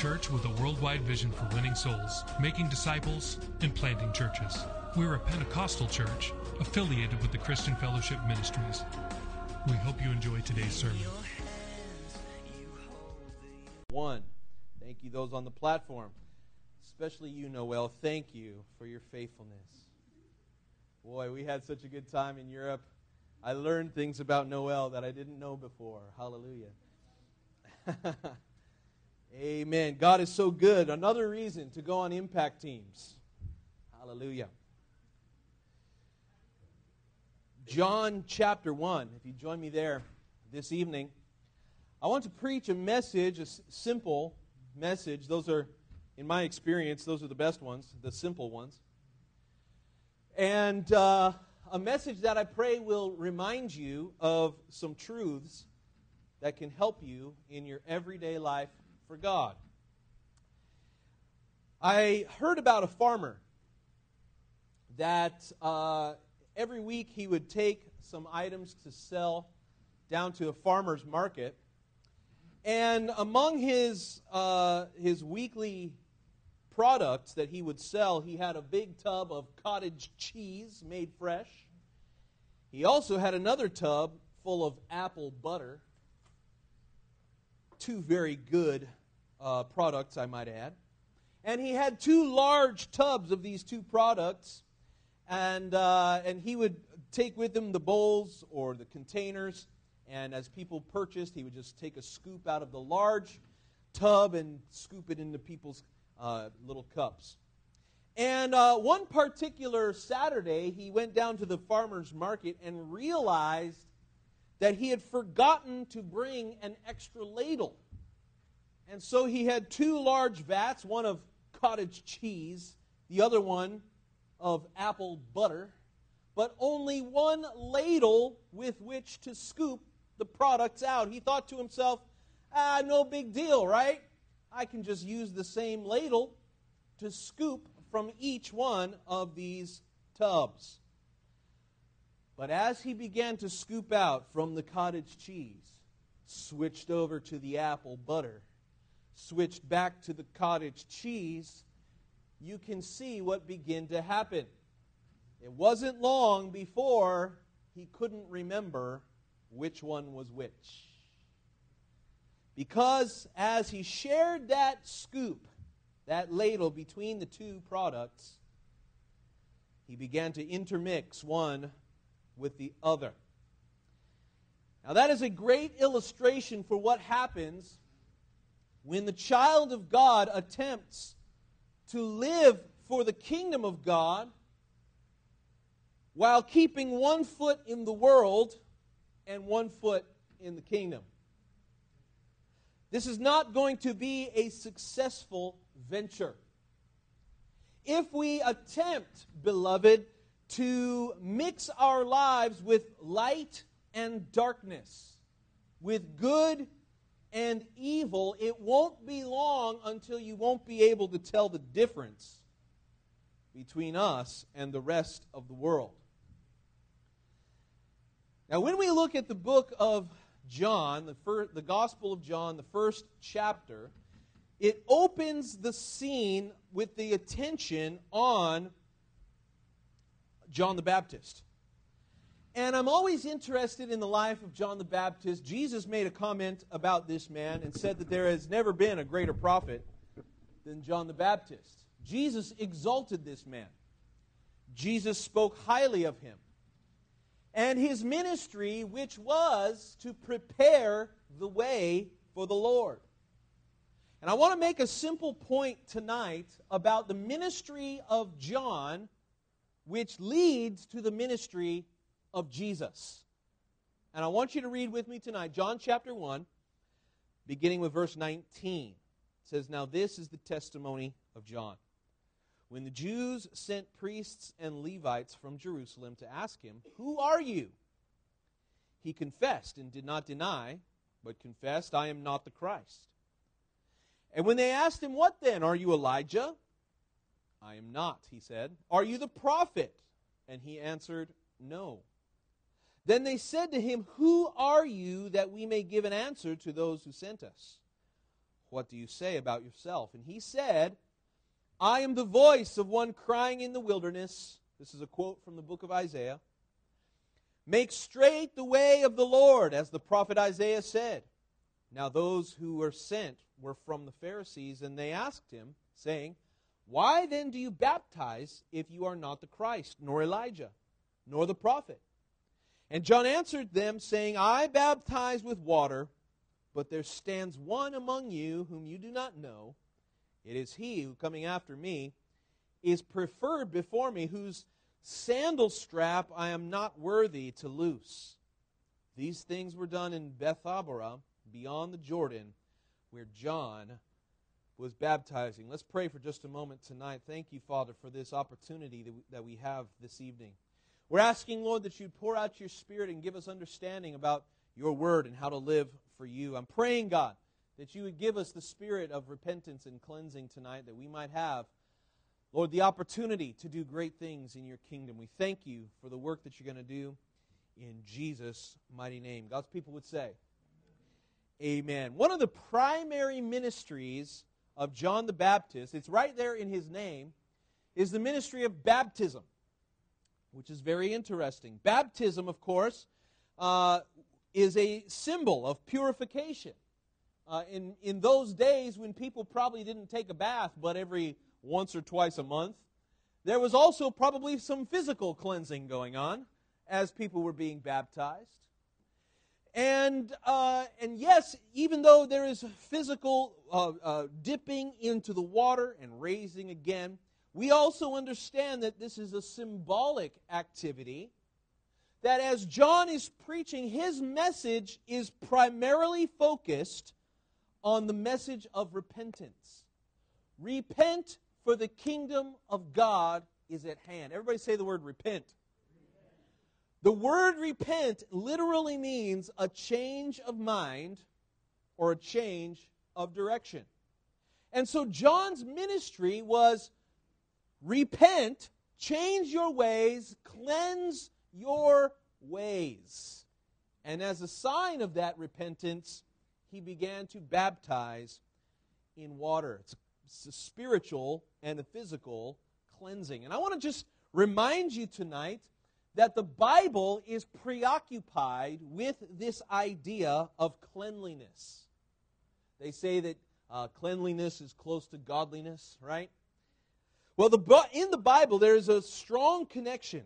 Church with a worldwide vision for winning souls, making disciples, and planting churches. We're a Pentecostal church affiliated with the Christian Fellowship Ministries. We hope you enjoy today's sermon. One, thank you, those on the platform. Especially you, Noel. Thank you for your faithfulness. Boy, we had such a good time in Europe. I learned things about Noel that I didn't know before. Hallelujah. Amen. God is so good. Another reason to go on impact teams. Hallelujah. John chapter 1. If you join me there this evening, I want to preach a message, a simple message. Those are, in my experience, those are the best ones, the simple ones. And uh, a message that I pray will remind you of some truths that can help you in your everyday life for God. I heard about a farmer that uh, every week he would take some items to sell down to a farmer's market. And among his, uh, his weekly products that he would sell, he had a big tub of cottage cheese made fresh. He also had another tub full of apple butter. Two very good uh, products, I might add. And he had two large tubs of these two products. And, uh, and he would take with him the bowls or the containers. And as people purchased, he would just take a scoop out of the large tub and scoop it into people's uh, little cups. And uh, one particular Saturday, he went down to the farmer's market and realized that he had forgotten to bring an extra ladle. And so he had two large vats, one of cottage cheese, the other one of apple butter, but only one ladle with which to scoop the products out. He thought to himself, ah, no big deal, right? I can just use the same ladle to scoop from each one of these tubs. But as he began to scoop out from the cottage cheese, switched over to the apple butter, switched back to the cottage cheese, you can see what began to happen. It wasn't long before he couldn't remember which one was which. Because as he shared that scoop, that ladle between the two products, he began to intermix one with the other. Now, that is a great illustration for what happens when the child of God attempts to live for the kingdom of God while keeping one foot in the world and one foot in the kingdom. This is not going to be a successful venture. If we attempt, beloved, to mix our lives with light and darkness, with good and evil, it won't be long until you won't be able to tell the difference between us and the rest of the world. Now, when we look at the book of John, the, first, the Gospel of John, the first chapter, it opens the scene with the attention on John the Baptist. And I'm always interested in the life of John the Baptist. Jesus made a comment about this man and said that there has never been a greater prophet than John the Baptist. Jesus exalted this man. Jesus spoke highly of him. And his ministry, which was to prepare the way for the Lord. And I want to make a simple point tonight about the ministry of John, which leads to the ministry of Jesus. And I want you to read with me tonight, John chapter 1, beginning with verse 19. It says, Now this is the testimony of John. When the Jews sent priests and Levites from Jerusalem to ask him, Who are you? He confessed and did not deny, but confessed, I am not the Christ. And when they asked him, What then? Are you Elijah? I am not, he said. Are you the prophet? And he answered, No. Then they said to him, Who are you that we may give an answer to those who sent us? What do you say about yourself? And he said, I am the voice of one crying in the wilderness. This is a quote from the book of Isaiah. Make straight the way of the Lord, as the prophet Isaiah said. Now those who were sent were from the Pharisees, and they asked him, saying, Why then do you baptize if you are not the Christ, nor Elijah, nor the prophet? And John answered them, saying, I baptize with water, but there stands one among you whom you do not know it is he who, coming after me, is preferred before me, whose sandal strap I am not worthy to loose. These things were done in Bethabara, beyond the Jordan, where John was baptizing. Let's pray for just a moment tonight. Thank you, Father, for this opportunity that we, have this evening. We're asking, Lord, that you'd pour out your Spirit and give us understanding about your word and how to live for you. I'm praying, God, that you would give us the spirit of repentance and cleansing tonight, that we might have, Lord, the opportunity to do great things in your kingdom. We thank you for the work that you're going to do in Jesus' mighty name. God's people would say, Amen. One of the primary ministries of John the Baptist, it's right there in his name, is the ministry of baptism, which is very interesting. Baptism, of course, uh, is a symbol of purification. Uh, in, in those days when people probably didn't take a bath but every once or twice a month, there was also probably some physical cleansing going on as people were being baptized. And, uh, and yes, even though there is physical uh, uh, dipping into the water and raising again, we also understand that this is a symbolic activity. That as John is preaching, his message is primarily focused on the message of repentance. Repent, for the kingdom of God is at hand. Everybody say the word repent. The word repent literally means a change of mind or a change of direction. And so John's ministry was repent, change your ways, cleanse your ways. And as a sign of that repentance, he began to baptize in water. It's, a spiritual and a physical cleansing. And I want to just remind you tonight that the Bible is preoccupied with this idea of cleanliness. They say that uh, cleanliness is close to godliness, right? Well, the, in the Bible, there is a strong connection.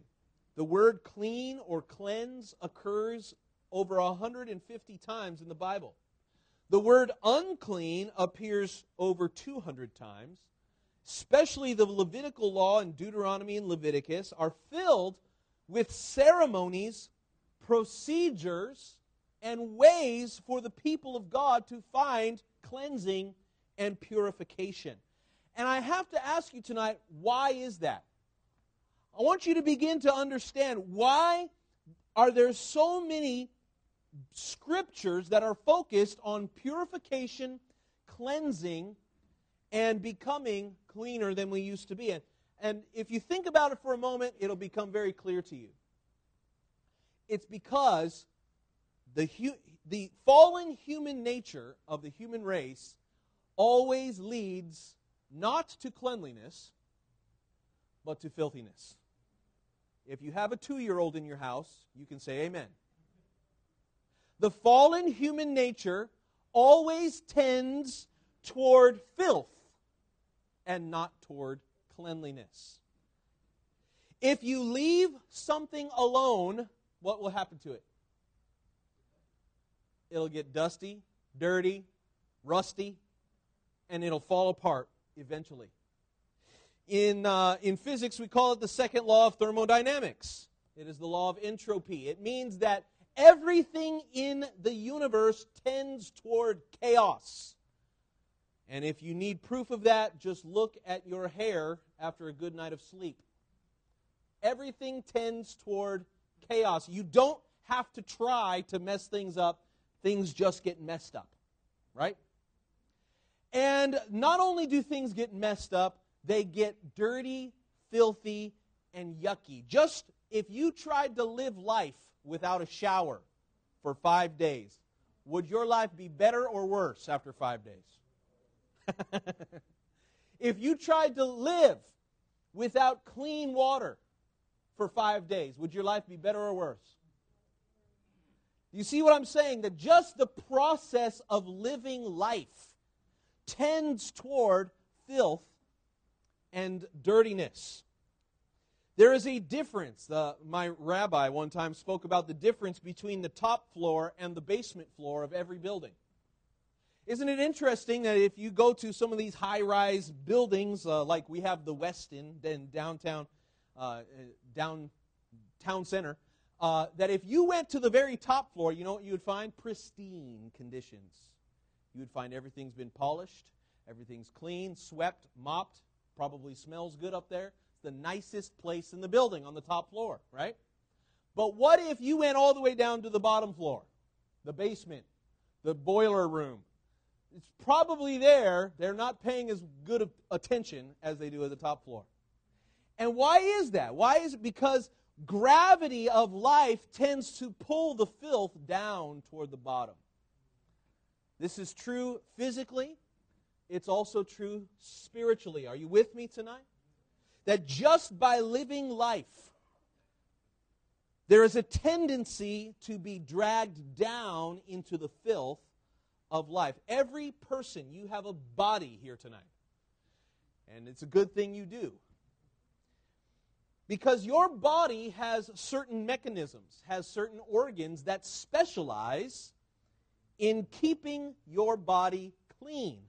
The word clean or cleanse occurs over 150 times in the Bible. The word unclean appears over 200 times. Especially the Levitical law in Deuteronomy and Leviticus are filled with ceremonies, procedures, and ways for the people of God to find cleansing and purification. And I have to ask you tonight, why is that? I want you to begin to understand why are there so many scriptures that are focused on purification, cleansing, and becoming cleaner than we used to be. And, and if you think about it for a moment, it'll become very clear to you. It's because the, hu- the fallen human nature of the human race always leads not to cleanliness, but to filthiness. If you have a two year old in your house, you can say amen. The fallen human nature always tends toward filth and not toward cleanliness. If you leave something alone, what will happen to it? It'll get dusty, dirty, rusty, and it'll fall apart eventually. In, uh, in physics, we call it the second law of thermodynamics. It is the law of entropy. It means that everything in the universe tends toward chaos. And if you need proof of that, just look at your hair after a good night of sleep. Everything tends toward chaos. You don't have to try to mess things up, things just get messed up, right? And not only do things get messed up, they get dirty, filthy, and yucky. Just if you tried to live life without a shower for five days, would your life be better or worse after five days? if you tried to live without clean water for five days, would your life be better or worse? You see what I'm saying? That just the process of living life tends toward filth and dirtiness. There is a difference. Uh, my rabbi one time spoke about the difference between the top floor and the basement floor of every building. Isn't it interesting that if you go to some of these high rise buildings, uh, like we have the Westin in downtown, uh, downtown center, uh, that if you went to the very top floor, you know what you would find? Pristine conditions. You would find everything's been polished, everything's clean, swept, mopped, probably smells good up there. It's the nicest place in the building on the top floor, right? But what if you went all the way down to the bottom floor, the basement, the boiler room? It's probably there. They're not paying as good attention as they do at the top floor. And why is that? Why is it? Because gravity of life tends to pull the filth down toward the bottom. This is true physically, it's also true spiritually. Are you with me tonight? That just by living life, there is a tendency to be dragged down into the filth of life. Every person, you have a body here tonight. And it's a good thing you do. Because your body has certain mechanisms, has certain organs that specialize in keeping your body clean.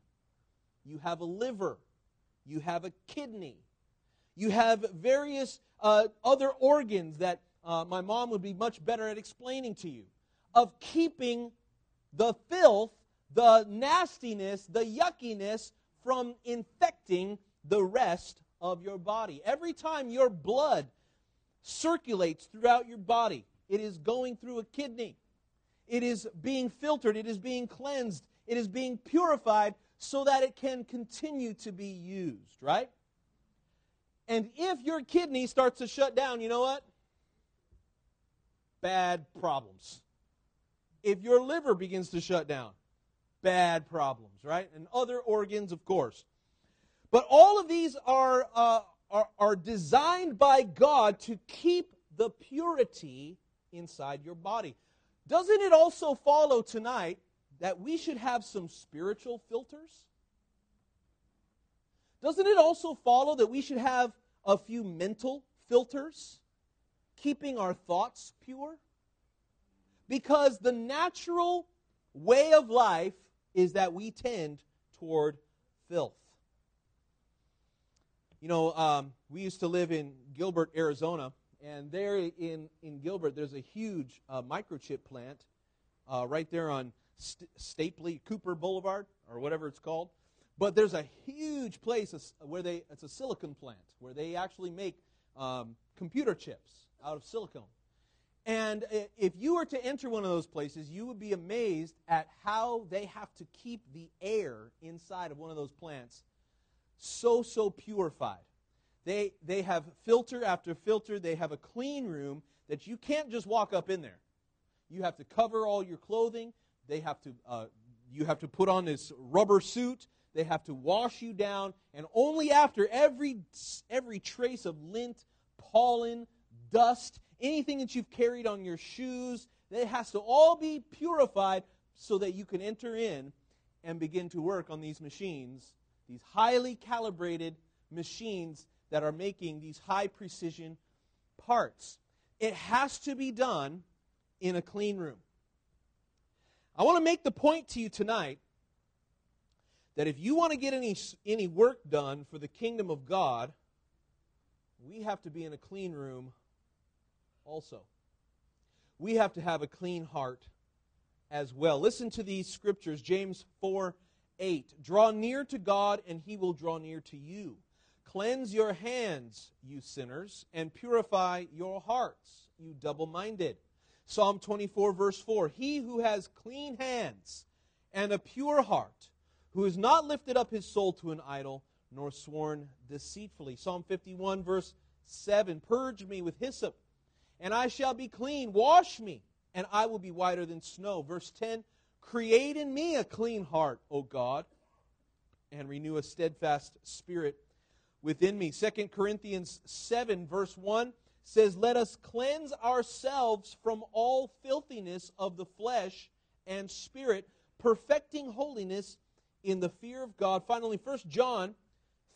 You have a liver, you have a kidney, you have various uh, other organs that uh, my mom would be much better at explaining to you of keeping the filth, the nastiness, the yuckiness from infecting the rest of your body. Every time your blood circulates throughout your body, it is going through a kidney. It is being filtered, it is being cleansed, it is being purified so that it can continue to be used, right? And if your kidney starts to shut down, you know what? Bad problems. If your liver begins to shut down, bad problems, right? And other organs, of course. But all of these are, uh, are, are designed by God to keep the purity inside your body. Doesn't it also follow tonight that we should have some spiritual filters? Doesn't it also follow that we should have a few mental filters, keeping our thoughts pure? Because the natural way of life is that we tend toward filth. You know, um, we used to live in Gilbert, Arizona, and there in, in Gilbert, there's a huge uh, microchip plant uh, right there on St- Stapley Cooper Boulevard, or whatever it's called. But there's a huge place where they, it's a silicon plant, where they actually make um, computer chips out of silicon. And if you were to enter one of those places, you would be amazed at how they have to keep the air inside of one of those plants so, so purified. They, they have filter after filter. They have a clean room that you can't just walk up in there. You have to cover all your clothing. They have to, uh, you have to put on this rubber suit. They have to wash you down. And only after every, every trace of lint, pollen, dust, anything that you've carried on your shoes, it has to all be purified so that you can enter in and begin to work on these machines these highly calibrated machines that are making these high precision parts. It has to be done in a clean room. I want to make the point to you tonight that if you want to get any, any work done for the kingdom of God, we have to be in a clean room also. we have to have a clean heart as well. Listen to these scriptures James 4 8. Draw near to God, and he will draw near to you. Cleanse your hands, you sinners, and purify your hearts, you double minded. Psalm 24, verse 4 He who has clean hands and a pure heart, who has not lifted up his soul to an idol, nor sworn deceitfully. Psalm 51, verse 7 Purge me with hyssop, and I shall be clean. Wash me, and I will be whiter than snow. Verse 10 Create in me a clean heart, O God, and renew a steadfast spirit within me. 2 Corinthians 7, verse 1 says, Let us cleanse ourselves from all filthiness of the flesh and spirit, perfecting holiness in the fear of God. Finally, 1 John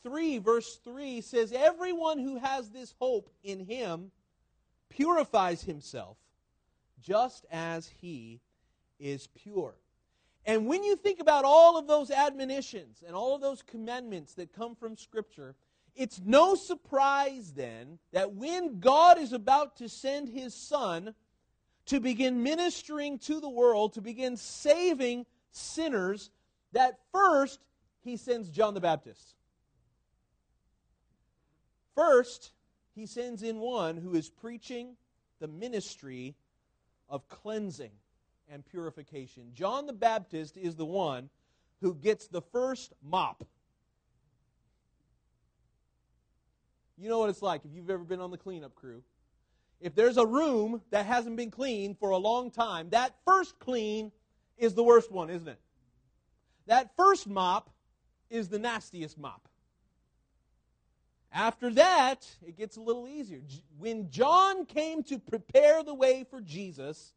3, verse 3 says, Everyone who has this hope in him purifies himself just as he is pure. And when you think about all of those admonitions and all of those commandments that come from Scripture, it's no surprise then that when God is about to send his Son to begin ministering to the world, to begin saving sinners, that first he sends John the Baptist. First, he sends in one who is preaching the ministry of cleansing and purification. John the Baptist is the one who gets the first mop. You know what it's like if you've ever been on the cleanup crew. If there's a room that hasn't been cleaned for a long time, that first clean is the worst one, isn't it? That first mop is the nastiest mop. After that, it gets a little easier. When John came to prepare the way for Jesus,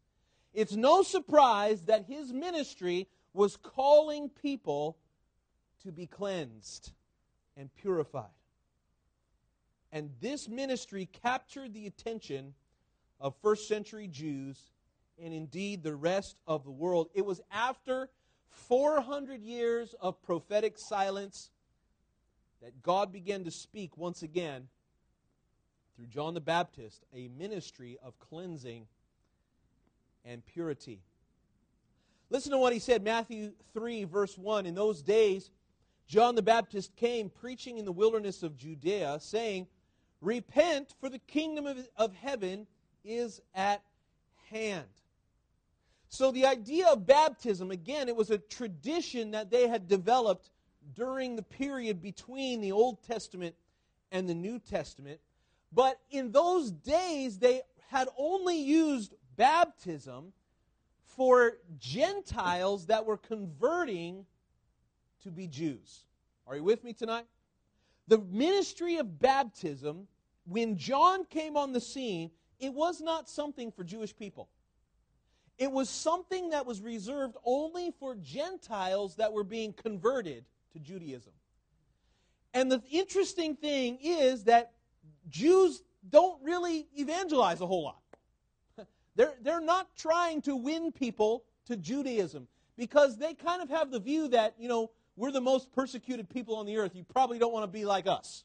it's no surprise that his ministry was calling people to be cleansed and purified. And this ministry captured the attention of first century Jews and indeed the rest of the world. It was after 400 years of prophetic silence that God began to speak once again through John the Baptist, a ministry of cleansing and purity. Listen to what he said, Matthew 3, verse 1. In those days, John the Baptist came preaching in the wilderness of Judea, saying, Repent, for the kingdom of, of heaven is at hand. So, the idea of baptism, again, it was a tradition that they had developed during the period between the Old Testament and the New Testament. But in those days, they had only used baptism for Gentiles that were converting to be Jews. Are you with me tonight? The ministry of baptism, when John came on the scene, it was not something for Jewish people. It was something that was reserved only for Gentiles that were being converted to Judaism. And the interesting thing is that Jews don't really evangelize a whole lot. They're, they're not trying to win people to Judaism because they kind of have the view that, you know, we're the most persecuted people on the earth. You probably don't want to be like us.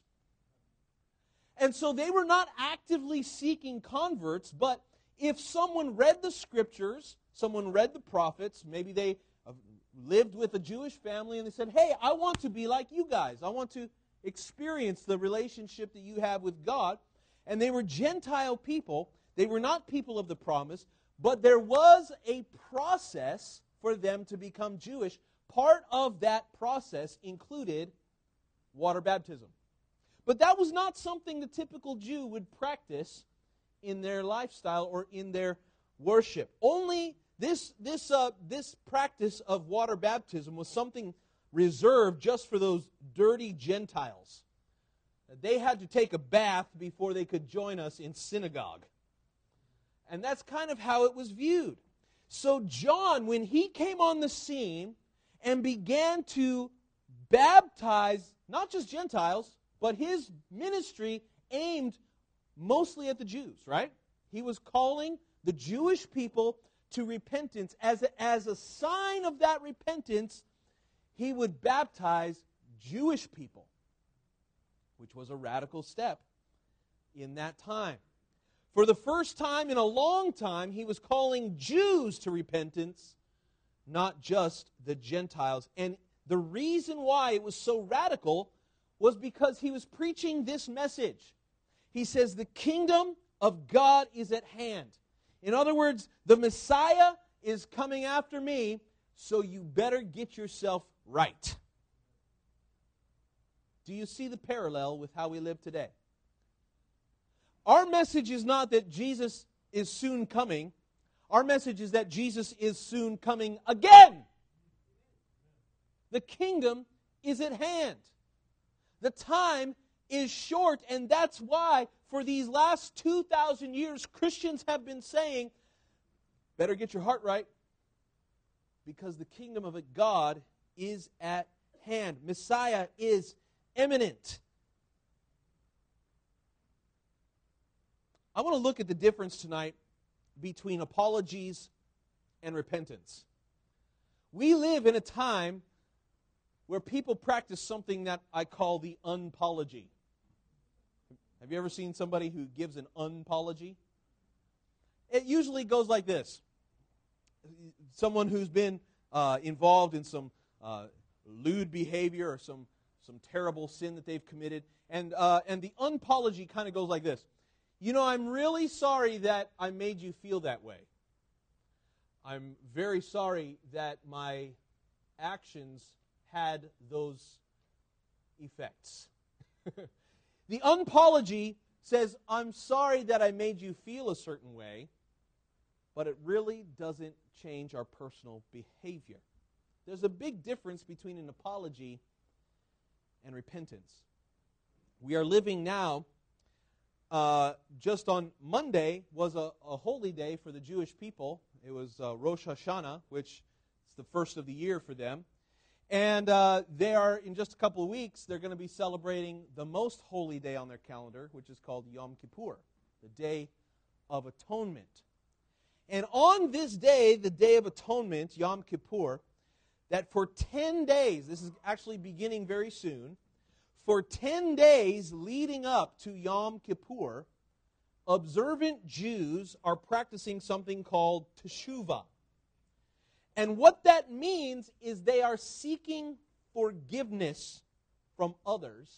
And so they were not actively seeking converts, but if someone read the scriptures, someone read the prophets, maybe they uh, lived with a Jewish family and they said, Hey, I want to be like you guys. I want to experience the relationship that you have with God. And they were Gentile people. They were not people of the promise, but there was a process for them to become Jewish. Part of that process included water baptism. But that was not something the typical Jew would practice in their lifestyle or in their worship. Only this, this, uh, this practice of water baptism was something reserved just for those dirty Gentiles. They had to take a bath before they could join us in synagogue. And that's kind of how it was viewed. So, John, when he came on the scene and began to baptize not just Gentiles, but his ministry aimed mostly at the Jews, right? He was calling the Jewish people to repentance. As a, as a sign of that repentance, he would baptize Jewish people, which was a radical step in that time. For the first time in a long time, he was calling Jews to repentance, not just the Gentiles. And the reason why it was so radical was because he was preaching this message. He says, The kingdom of God is at hand. In other words, the Messiah is coming after me, so you better get yourself right. Do you see the parallel with how we live today? Our message is not that Jesus is soon coming. Our message is that Jesus is soon coming again. The kingdom is at hand. The time is short, and that's why, for these last 2,000 years, Christians have been saying, better get your heart right, because the kingdom of God is at hand. Messiah is imminent. I want to look at the difference tonight between apologies and repentance. We live in a time where people practice something that I call the unpology. Have you ever seen somebody who gives an unpology? It usually goes like this someone who's been uh, involved in some uh, lewd behavior or some, some terrible sin that they've committed. And, uh, and the unpology kind of goes like this You know, I'm really sorry that I made you feel that way. I'm very sorry that my actions had those effects. the unpology says, I'm sorry that I made you feel a certain way, but it really doesn't change our personal behavior. There's a big difference between an apology and repentance. We are living now, uh, just on Monday was a, a, holy day for the Jewish people. It was uh, Rosh Hashanah, which is the first of the year for them. And uh, they are, in just a couple of weeks, they're going to be celebrating the most holy day on their calendar, which is called Yom Kippur, the Day of Atonement. And on this day, the Day of Atonement, Yom Kippur, that for 10 days, this is actually beginning very soon, for 10 days leading up to Yom Kippur, observant Jews are practicing something called teshuvah. And what that means is they are seeking forgiveness from others.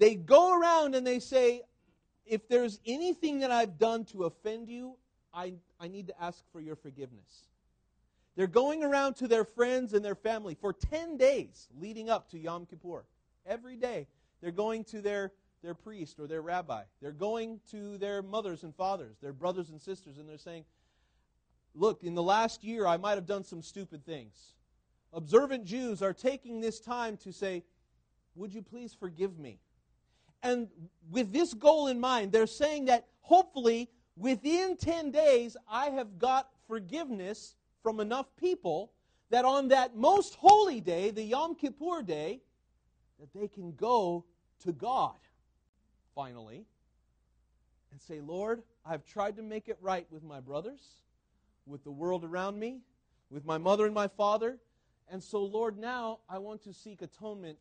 They go around and they say, if there's anything that I've done to offend you, I, I need to ask for your forgiveness. They're going around to their friends and their family for 10 days leading up to Yom Kippur. Every day, they're going to their, their priest or their rabbi. They're going to their mothers and fathers, their brothers and sisters, and they're saying, Look, in the last year, I might have done some stupid things. Observant Jews are taking this time to say, Would you please forgive me? And with this goal in mind, they're saying that hopefully within 10 days, I have got forgiveness from enough people that on that most holy day, the Yom Kippur day, that they can go to God finally and say, Lord, I've tried to make it right with my brothers with the world around me, with my mother and my father. And so, Lord, now I want to seek atonement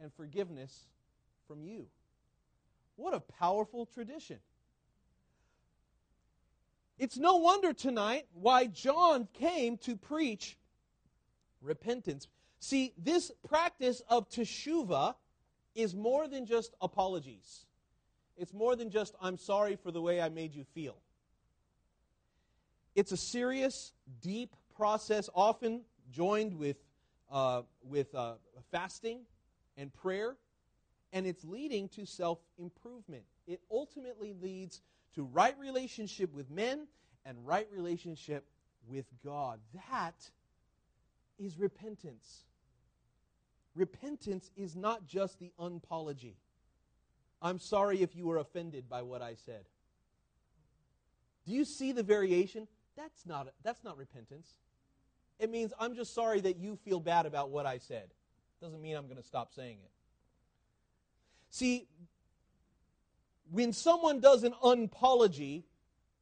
and forgiveness from you. What a powerful tradition. It's no wonder tonight why John came to preach repentance. See, this practice of teshuvah is more than just apologies. It's more than just, I'm sorry for the way I made you feel. It's a serious, deep process, often joined with, uh, with uh, fasting and prayer, and it's leading to self improvement. It ultimately leads to right relationship with men and right relationship with God. That is repentance. Repentance is not just the unpology. I'm sorry if you were offended by what I said. Do you see the variation? That's not, that's not repentance. It means I'm just sorry that you feel bad about what I said. Doesn't mean I'm going to stop saying it. See, when someone does an unpology,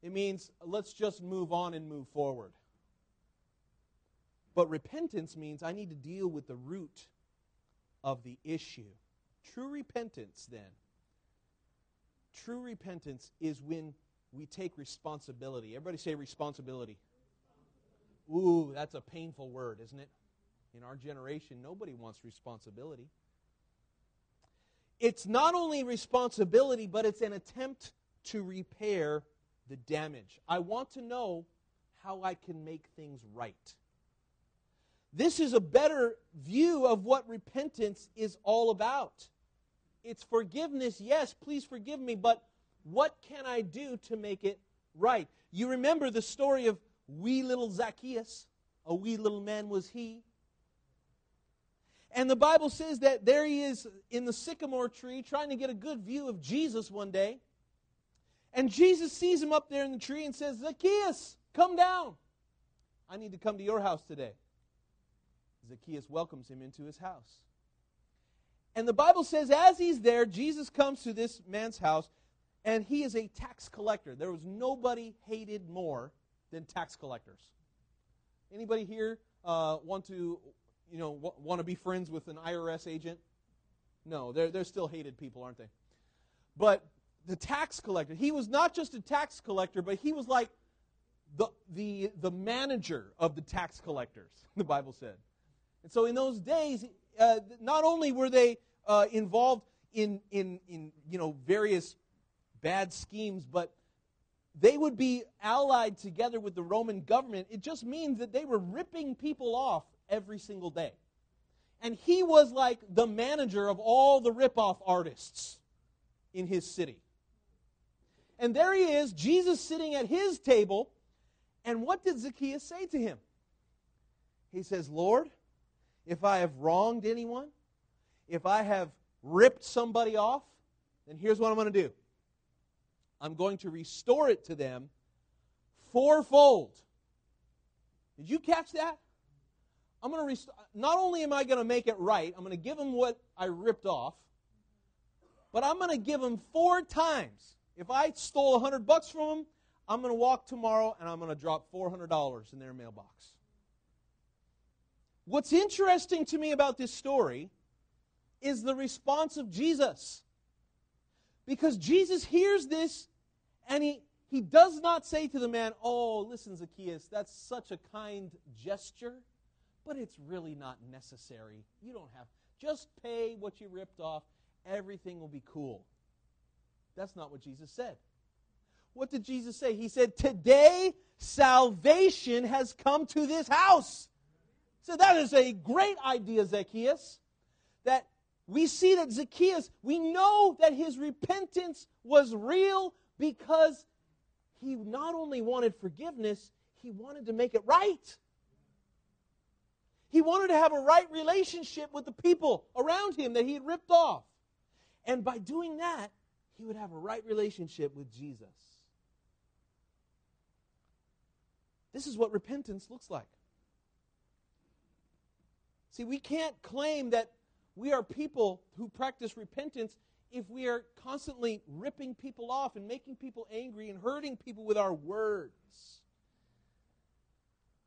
it means let's just move on and move forward. But repentance means I need to deal with the root of the issue. True repentance, then, True repentance is when we take responsibility. Everybody say responsibility. Ooh, that's a painful word, isn't it? In our generation, nobody wants responsibility. It's not only responsibility, but it's an attempt to repair the damage. I want to know how I can make things right. This is a better view of what repentance is all about. It's forgiveness, yes, please forgive me, but what can I do to make it right? You remember the story of wee little Zacchaeus? A wee little man was he. And the Bible says that there he is in the sycamore tree trying to get a good view of Jesus one day. And Jesus sees him up there in the tree and says, Zacchaeus, come down. I need to come to your house today. Zacchaeus welcomes him into his house. And the Bible says, as he's there, Jesus comes to this man's house, and he is a tax collector. There was nobody hated more than tax collectors. Anybody here uh, want to, you know, w- want to be friends with an IRS agent? No, they're, they're still hated people, aren't they? But the tax collector, he was not just a tax collector, but he was like the, the, the manager of the tax collectors, the Bible said. And so in those days, uh, not only were they uh, involved in, in, in you know, various bad schemes, but they would be allied together with the Roman government. It just means that they were ripping people off every single day. And he was like the manager of all the rip-off artists in his city. And there he is, Jesus sitting at his table. And what did Zacchaeus say to him? He says, Lord, if I have wronged anyone, if I have ripped somebody off, then here's what I'm going to do I'm going to restore it to them fourfold. Did you catch that? I'm going to restore. Not only am I going to make it right, I'm going to give them what I ripped off, but I'm going to give them four times. If I stole 100 bucks from them, I'm going to walk tomorrow and I'm going to drop $400 in their mailbox. What's interesting to me about this story is the response of Jesus. Because Jesus hears this and he, he does not say to the man, Oh, listen, Zacchaeus, that's such a kind gesture, but it's really not necessary. You don't have, just pay what you ripped off, everything will be cool. That's not what Jesus said. What did Jesus say? He said, Today salvation has come to this house. So that is a great idea, Zacchaeus. That we see that Zacchaeus, we know that his repentance was real because he not only wanted forgiveness, he wanted to make it right. He wanted to have a right relationship with the people around him that he had ripped off. And by doing that, he would have a right relationship with Jesus. This is what repentance looks like. See, we can't claim that we are people who practice repentance if we are constantly ripping people off and making people angry and hurting people with our words.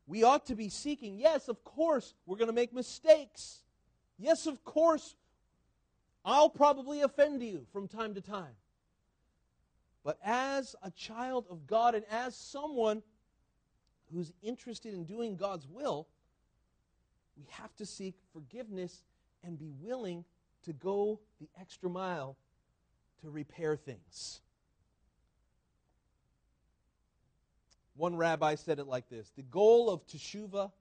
We ought to be seeking, yes, of course, we're going to make mistakes. Yes, of course, I'll probably offend you from time to time. But as a child of God and as someone who's interested in doing God's will, we have to seek forgiveness and be willing to go the extra mile to repair things. One rabbi said it like this The goal of teshuvah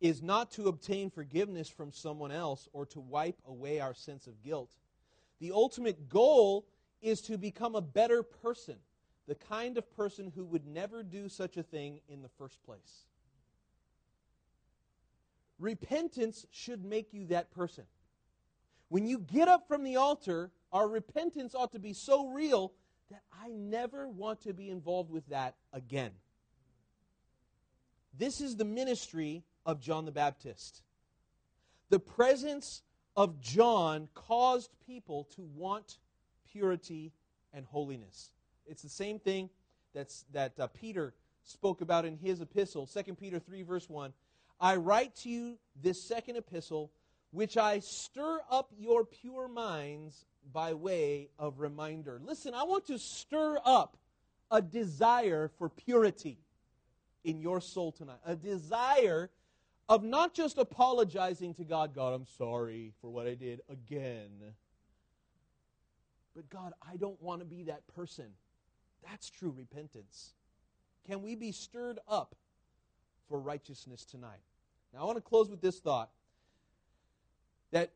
is not to obtain forgiveness from someone else or to wipe away our sense of guilt. The ultimate goal is to become a better person, the kind of person who would never do such a thing in the first place. Repentance should make you that person. When you get up from the altar, our repentance ought to be so real that I never want to be involved with that again. This is the ministry of John the Baptist. The presence of John caused people to want purity and holiness. It's the same thing that's, that uh, Peter spoke about in his epistle, 2 Peter 3, verse 1. I write to you this second epistle, which I stir up your pure minds by way of reminder. Listen, I want to stir up a desire for purity in your soul tonight. A desire of not just apologizing to God, God, I'm sorry for what I did again. But God, I don't want to be that person. That's true repentance. Can we be stirred up for righteousness tonight? Now, I want to close with this thought that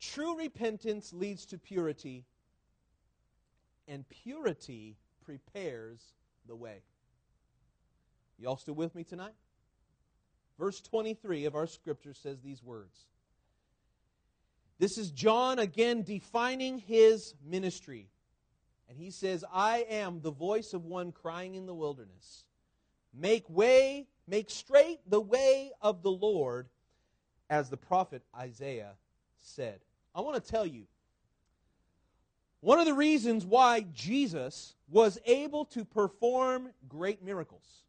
true repentance leads to purity, and purity prepares the way. You all still with me tonight? Verse 23 of our scripture says these words. This is John again defining his ministry. And he says, I am the voice of one crying in the wilderness. Make way, make straight the way of the Lord, as the prophet Isaiah said. I want to tell you one of the reasons why Jesus was able to perform great miracles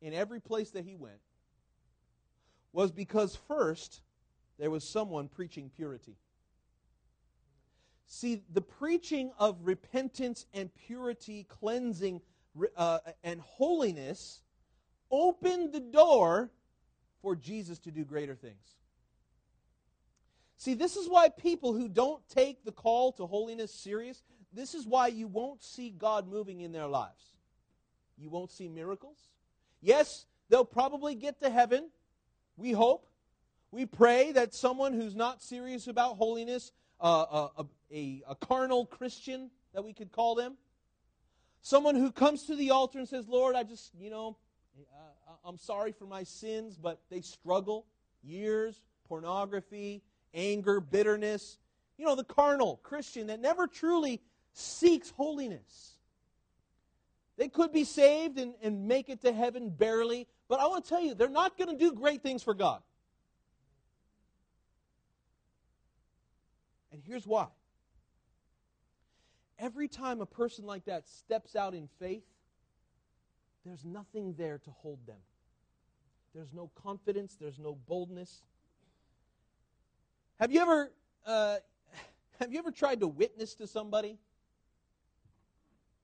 in every place that he went was because first there was someone preaching purity. See, the preaching of repentance and purity, cleansing, uh, and holiness opened the door for Jesus to do greater things. See, this is why people who don't take the call to holiness serious, this is why you won't see God moving in their lives. You won't see miracles. Yes, they'll probably get to heaven. We hope. We pray that someone who's not serious about holiness, uh, a, a, a carnal Christian, that we could call them, someone who comes to the altar and says, Lord, I just, you know, uh, I'm sorry for my sins, but they struggle. Years, pornography, anger, bitterness. You know, the carnal Christian that never truly seeks holiness. They could be saved and, and make it to heaven barely, but I want to tell you, they're not going to do great things for God. And here's why. Every time a person like that steps out in faith, there's nothing there to hold them. There's no confidence, there's no boldness. Have you ever uh, have you ever tried to witness to somebody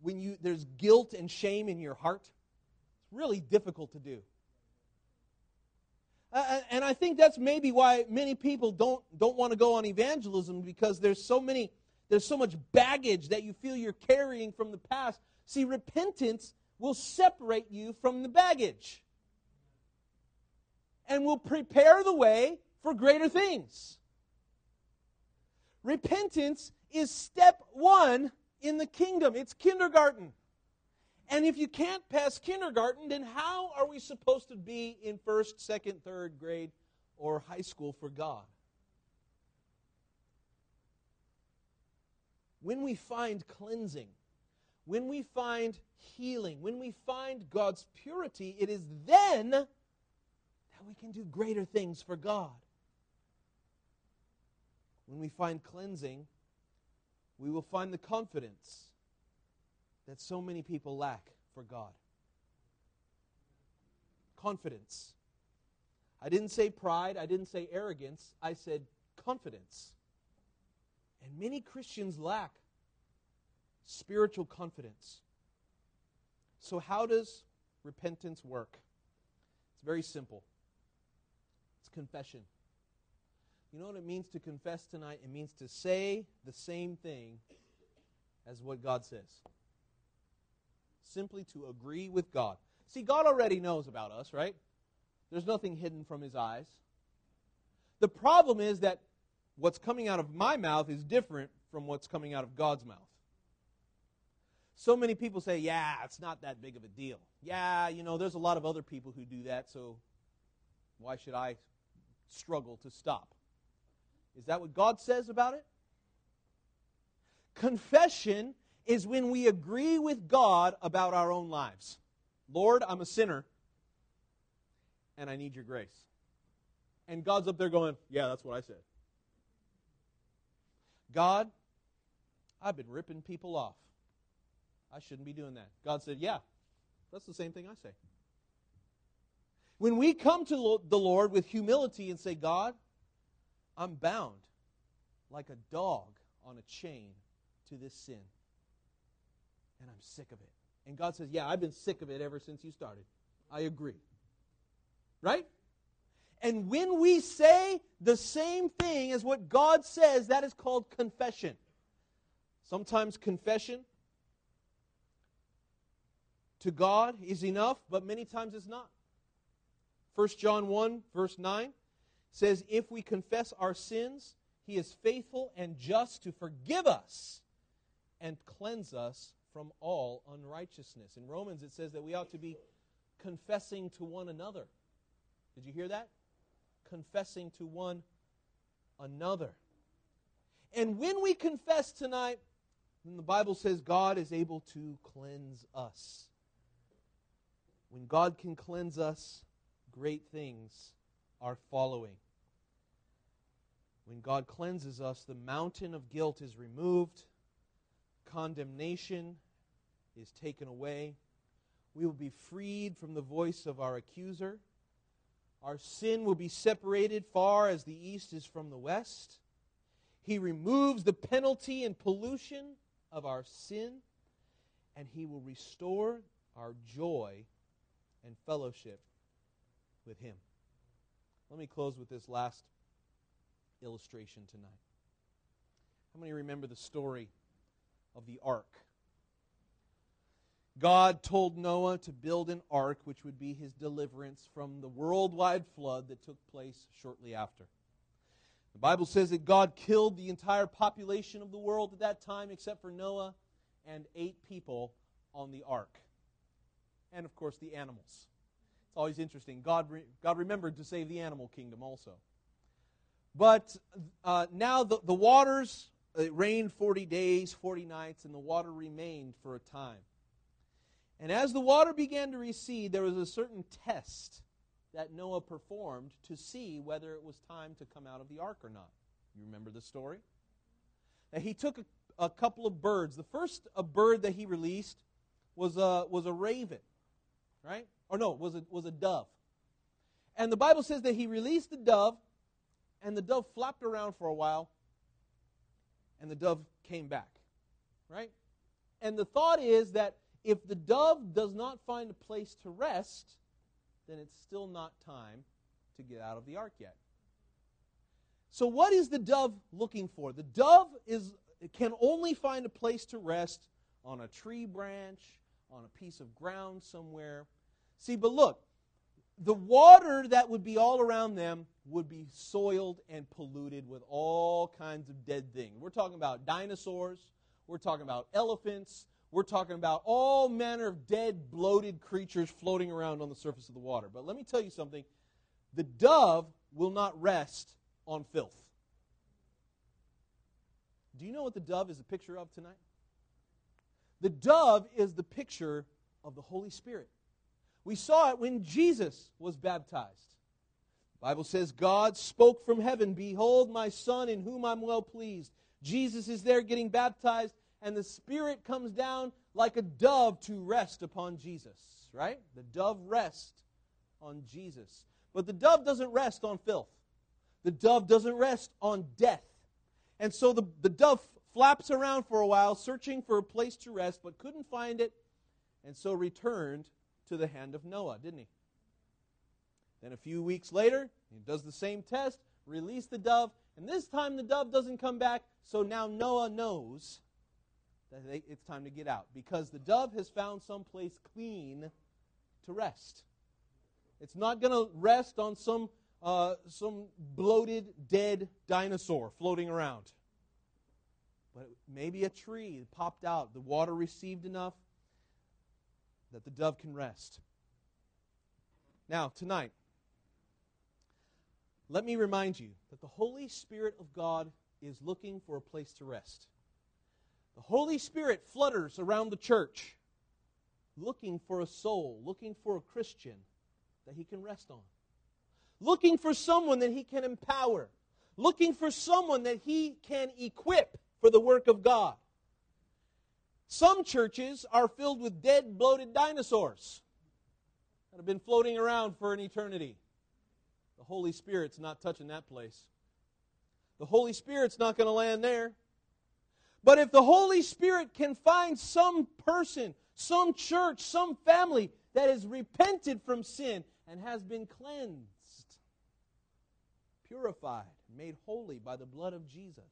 when you there's guilt and shame in your heart? It's really difficult to do. Uh, and I think that's maybe why many people don't don't want to go on evangelism because there's so many there's so much baggage that you feel you're carrying from the past. See, repentance will separate you from the baggage and will prepare the way for greater things. Repentance is step one in the kingdom, it's kindergarten. And if you can't pass kindergarten, then how are we supposed to be in first, second, third grade or high school for God? When we find cleansing, when we find healing, when we find God's purity, it is then that we can do greater things for God. When we find cleansing, we will find the confidence that so many people lack for God. Confidence. I didn't say pride, I didn't say arrogance, I said confidence. And many Christians lack spiritual confidence. So, how does repentance work? It's very simple it's confession. You know what it means to confess tonight? It means to say the same thing as what God says. Simply to agree with God. See, God already knows about us, right? There's nothing hidden from his eyes. The problem is that what's coming out of my mouth is different from what's coming out of God's mouth. So many people say, yeah, it's not that big of a deal. Yeah, you know, there's a lot of other people who do that, so why should I struggle to stop? Is that what God says about it? Confession is when we agree with God about our own lives. Lord, I'm a sinner, and I need your grace. And God's up there going, Yeah, that's what I said. God, I've been ripping people off. I shouldn't be doing that. God said, Yeah, that's the same thing I say. When we come to the Lord with humility and say, God, I'm bound like a dog on a chain to this sin. And I'm sick of it. And God says, Yeah, I've been sick of it ever since you started. I agree. Right? And when we say the same thing as what God says, that is called confession. Sometimes confession to God is enough, but many times it's not. 1 John 1, verse 9 says, If we confess our sins, he is faithful and just to forgive us and cleanse us from all unrighteousness. In Romans, it says that we ought to be confessing to one another. Did you hear that? Confessing to one another. And when we confess tonight, then the Bible says God is able to cleanse us. When God can cleanse us, great things are following. When God cleanses us, the mountain of guilt is removed, condemnation is taken away. We will be freed from the voice of our accuser. Our sin will be separated far as the east is from the west. He removes the penalty and pollution of our sin, and He will restore our joy and fellowship with Him. Let me close with this last illustration tonight. How many remember the story of the ark? God told Noah to build an ark which would be his deliverance from the worldwide flood that took place shortly after. The Bible says that God killed the entire population of the world at that time except for Noah and eight people on the ark. And of course, the animals. Always interesting. God, re- God remembered to save the animal kingdom also. But uh, now the, the waters, it rained 40 days, 40 nights, and the water remained for a time. And as the water began to recede, there was a certain test that Noah performed to see whether it was time to come out of the ark or not. You remember the story? Now, he took a, a couple of birds. The first a bird that he released was a, was a raven, right? Or no, was a, was a dove. And the Bible says that he released the dove, and the dove flapped around for a while, and the dove came back, right? And the thought is that if the dove does not find a place to rest, then it's still not time to get out of the ark yet. So, what is the dove looking for? The dove is, can only find a place to rest on a tree branch, on a piece of ground somewhere. See, but look, the water that would be all around them would be soiled and polluted with all kinds of dead things. We're talking about dinosaurs, we're talking about elephants, we're talking about all manner of dead, bloated creatures floating around on the surface of the water. But let me tell you something the dove will not rest on filth. Do you know what the dove is a picture of tonight? The dove is the picture of the Holy Spirit. We saw it when Jesus was baptized. The Bible says, God spoke from heaven, Behold, my Son, in whom I'm well pleased. Jesus is there getting baptized, and the Spirit comes down like a dove to rest upon Jesus, right? The dove rests on Jesus. But the dove doesn't rest on filth, the dove doesn't rest on death. And so the, the dove flaps around for a while, searching for a place to rest, but couldn't find it, and so returned to the hand of Noah, didn't he? Then a few weeks later, he does the same test, release the dove, and this time the dove doesn't come back, so now Noah knows that it's time to get out because the dove has found some place clean to rest. It's not going to rest on some, uh, some bloated, dead dinosaur floating around. But maybe a tree popped out, the water received enough that the dove can rest. Now, tonight, let me remind you that the Holy Spirit of God is looking for a place to rest. The Holy Spirit flutters around the church, looking for a soul, looking for a Christian that he can rest on, looking for someone that he can empower, looking for someone that he can equip for the work of God. Some churches are filled with dead, bloated dinosaurs that have been floating around for an eternity. The Holy Spirit's not touching that place. The Holy Spirit's not going to land there. But if the Holy Spirit can find some person, some church, some family that has repented from sin and has been cleansed, purified, made holy by the blood of Jesus,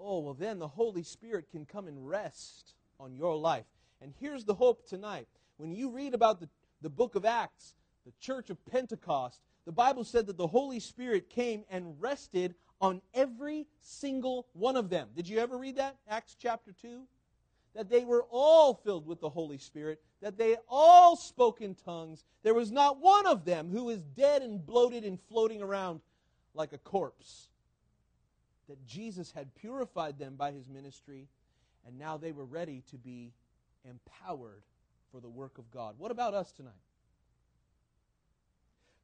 oh, well, then the Holy Spirit can come and rest on your life. And here's the hope tonight. When you read about the, the book of Acts, the church of Pentecost, the Bible said that the Holy Spirit came and rested on every single one of them. Did you ever read that? Acts chapter 2? That they were all filled with the Holy Spirit, that they all spoke in tongues. There was not one of them who was dead and bloated and floating around like a corpse. That Jesus had purified them by his ministry, and now they were ready to be empowered for the work of God. What about us tonight?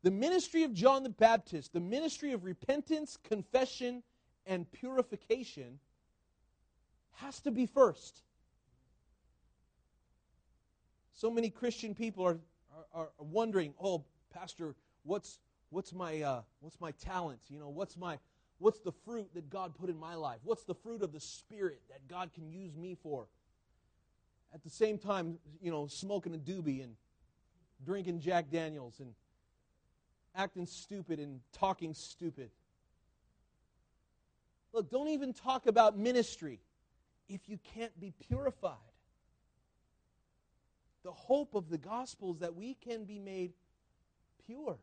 The ministry of John the Baptist, the ministry of repentance, confession, and purification has to be first. So many Christian people are, are, are wondering, oh, Pastor, what's, what's, my, uh, what's my talent? You know, what's, my, what's the fruit that God put in my life? What's the fruit of the Spirit that God can use me for? At the same time, you know, smoking a doobie and drinking Jack Daniels and acting stupid and talking stupid. Look, don't even talk about ministry if you can't be purified. The hope of the gospel is that we can be made pure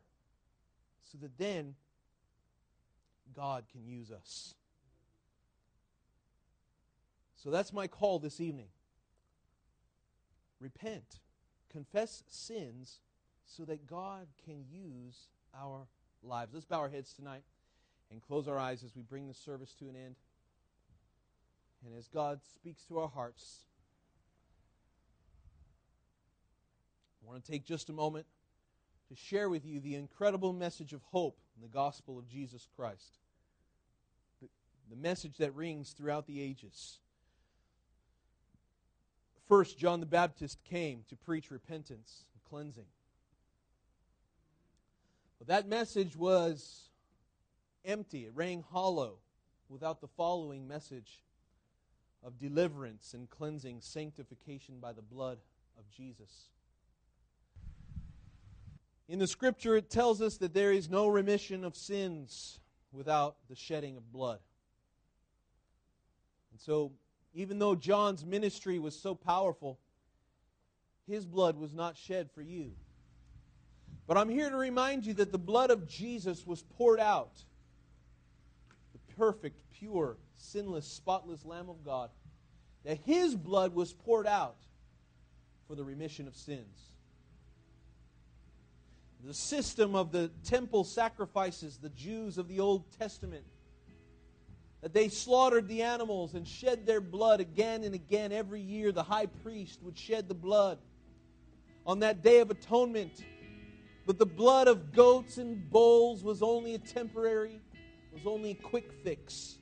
so that then God can use us. So that's my call this evening. Repent, confess sins so that God can use our lives. Let's bow our heads tonight and close our eyes as we bring the service to an end. And as God speaks to our hearts, I want to take just a moment to share with you the incredible message of hope in the gospel of Jesus Christ. The, the message that rings throughout the ages. First, John the Baptist came to preach repentance and cleansing. But that message was empty, it rang hollow without the following message of deliverance and cleansing, sanctification by the blood of Jesus. In the scripture, it tells us that there is no remission of sins without the shedding of blood. And so, even though John's ministry was so powerful, his blood was not shed for you. But I'm here to remind you that the blood of Jesus was poured out. The perfect, pure, sinless, spotless Lamb of God. That his blood was poured out for the remission of sins. The system of the temple sacrifices, the Jews of the Old Testament, that they slaughtered the animals and shed their blood again and again every year. The high priest would shed the blood. On that day of atonement, but the blood of goats and bulls was only a temporary, was only a quick fix.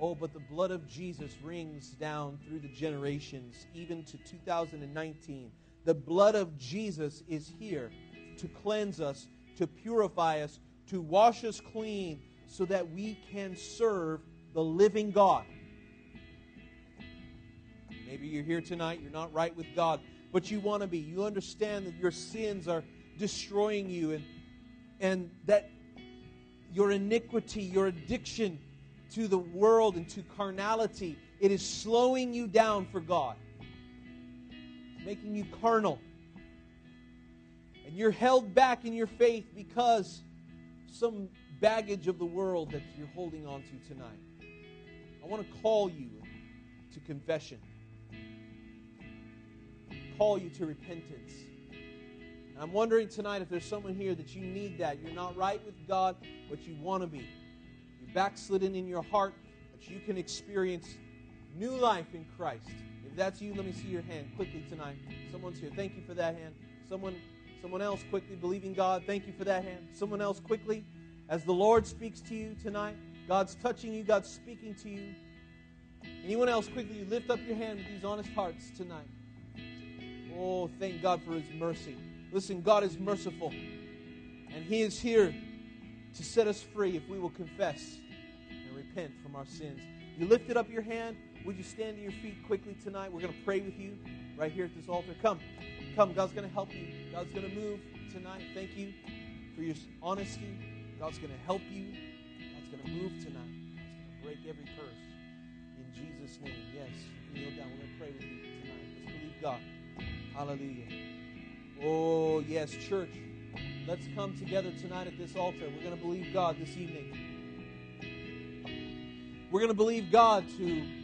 Oh, but the blood of Jesus rings down through the generations, even to 2019. The blood of Jesus is here to cleanse us, to purify us, to wash us clean, so that we can serve the living God. Maybe you're here tonight, you're not right with God but you want to be. You understand that your sins are destroying you and, and that your iniquity, your addiction to the world and to carnality, it is slowing you down for God, making you carnal. And you're held back in your faith because some baggage of the world that you're holding on to tonight. I want to call you to confession call you to repentance. And I'm wondering tonight if there's someone here that you need that. You're not right with God, but you want to be. You're backslidden in your heart, but you can experience new life in Christ. That's you, let me see your hand quickly tonight. Someone's here. Thank you for that hand. Someone, someone else quickly believing God. Thank you for that hand. Someone else quickly. As the Lord speaks to you tonight, God's touching you, God's speaking to you. Anyone else quickly you lift up your hand with these honest hearts tonight. Oh, thank God for His mercy. Listen, God is merciful, and He is here to set us free if we will confess and repent from our sins. You lifted up your hand. Would you stand to your feet quickly tonight? We're going to pray with you right here at this altar. Come. Come. God's going to help you. God's going to move tonight. Thank you for your honesty. God's going to help you. God's going to move tonight. God's going to break every curse. In Jesus' name. Yes, kneel down. We're going to pray with you tonight. Let's believe God. Hallelujah. Oh, yes, church. Let's come together tonight at this altar. We're going to believe God this evening. We're going to believe God to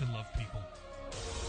and love people.